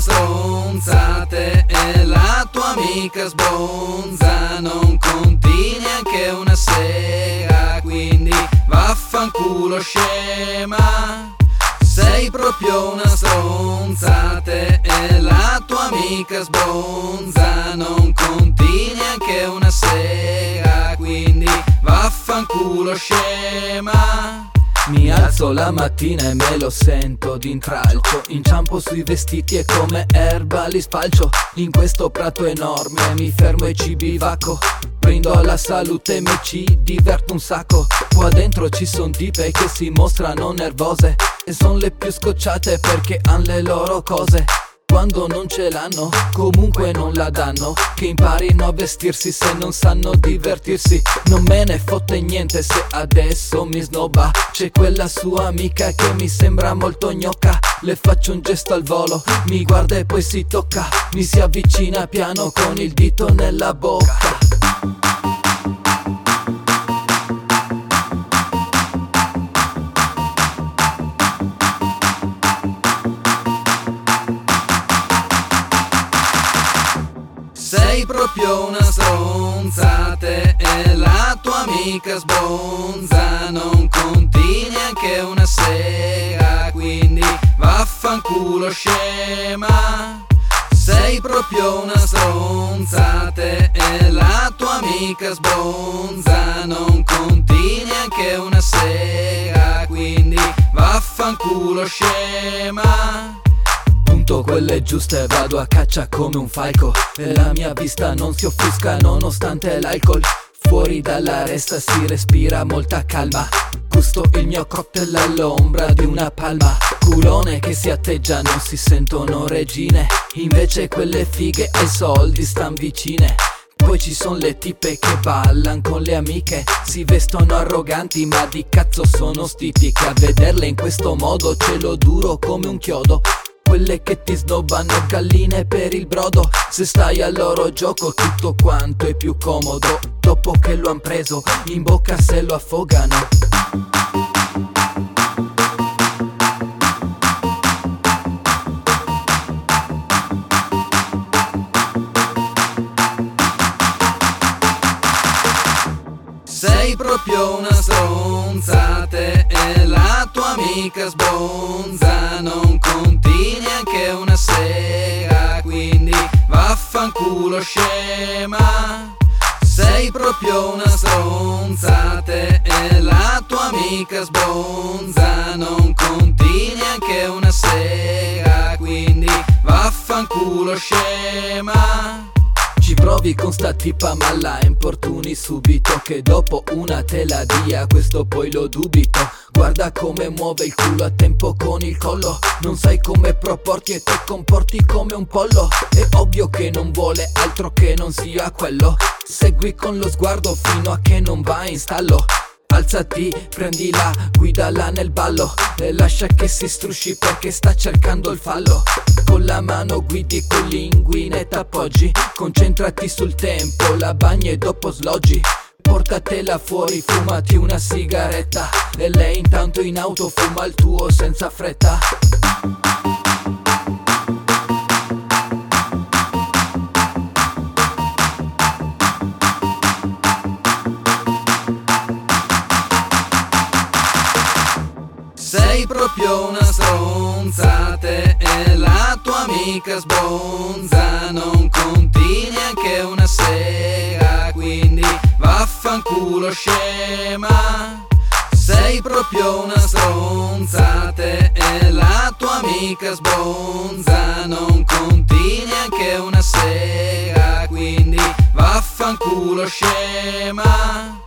stronzate e la tua amica sbronza. Non conti neanche una sega Quindi vaffanculo scema. Sei proprio una stronzate e la tua amica sbronza. Non conti neanche una sega Quindi vaffanculo scema mi alzo la mattina e me lo sento d'intralcio. Inciampo sui vestiti e come erba li spalcio. In questo prato enorme mi fermo e ci bivacco. Brindo alla salute e mi ci diverto un sacco. Qua dentro ci son tipe che si mostrano nervose E son le più scocciate perché han le loro cose quando non ce l'hanno, comunque non la danno. Che imparino a vestirsi se non sanno divertirsi. Non me ne fotte niente se adesso mi snobba C'è quella sua amica che mi sembra molto gnocca. Le faccio un gesto al volo, mi guarda e poi si tocca. Mi si avvicina piano con il dito nella bocca Sei proprio una stronzate e la tua amica sbronza. Non conti neanche una sega Quindi vaffanculo scema. Sei proprio una stronzate e la tua amica sbronza. Non conti neanche una sega Quindi vaffanculo scema quelle giuste vado a caccia come un falco. E la mia vista non si offusca nonostante l'alcol. Fuori dalla resta si respira molta calma. Gusto il mio cocktail all'ombra di una palma. Culone che si atteggia non si sentono regine. Invece quelle fighe ai soldi stan vicine. Poi ci son le tipe che ballan con le amiche. Si vestono arroganti ma di cazzo sono stipiche A vederle in questo modo ce lo duro come un chiodo quelle che ti snobbano galline per il brodo. Se stai al loro gioco tutto quanto è più comodo. Dopo che lo han preso in bocca se lo affogano. Sei proprio una stronzate e la tua amica sbronza. Non conti neanche una sega Quindi vaffanculo scema. Sei proprio una stronzate e la tua amica sbronza. Non conti neanche una sega Quindi vaffanculo scema provi con sta tipa ma la importuni subito Che dopo una te la dia, questo poi lo dubito. Guarda come muove il culo a tempo con il collo Non sai come proporti e te comporti come un pollo. È ovvio che non vuole altro che non sia quello Segui con lo sguardo fino a che non va in stallo Alzati, prendila, guidala nel ballo E lascia che si strusci perché sta cercando il fallo. Con la mano guidi, con linguine t'appoggi Concentrati sul tempo, la bagni e dopo sloggi. Portatela fuori, fumati una sigaretta E lei intanto in auto fuma il tuo senza fretta proprio una stronzate e la tua amica sbronza. Non conti neanche una sega Quindi vaffanculo scema. Sei proprio una stronzate e la tua amica sbronza. Non conti neanche una sega Quindi vaffanculo scema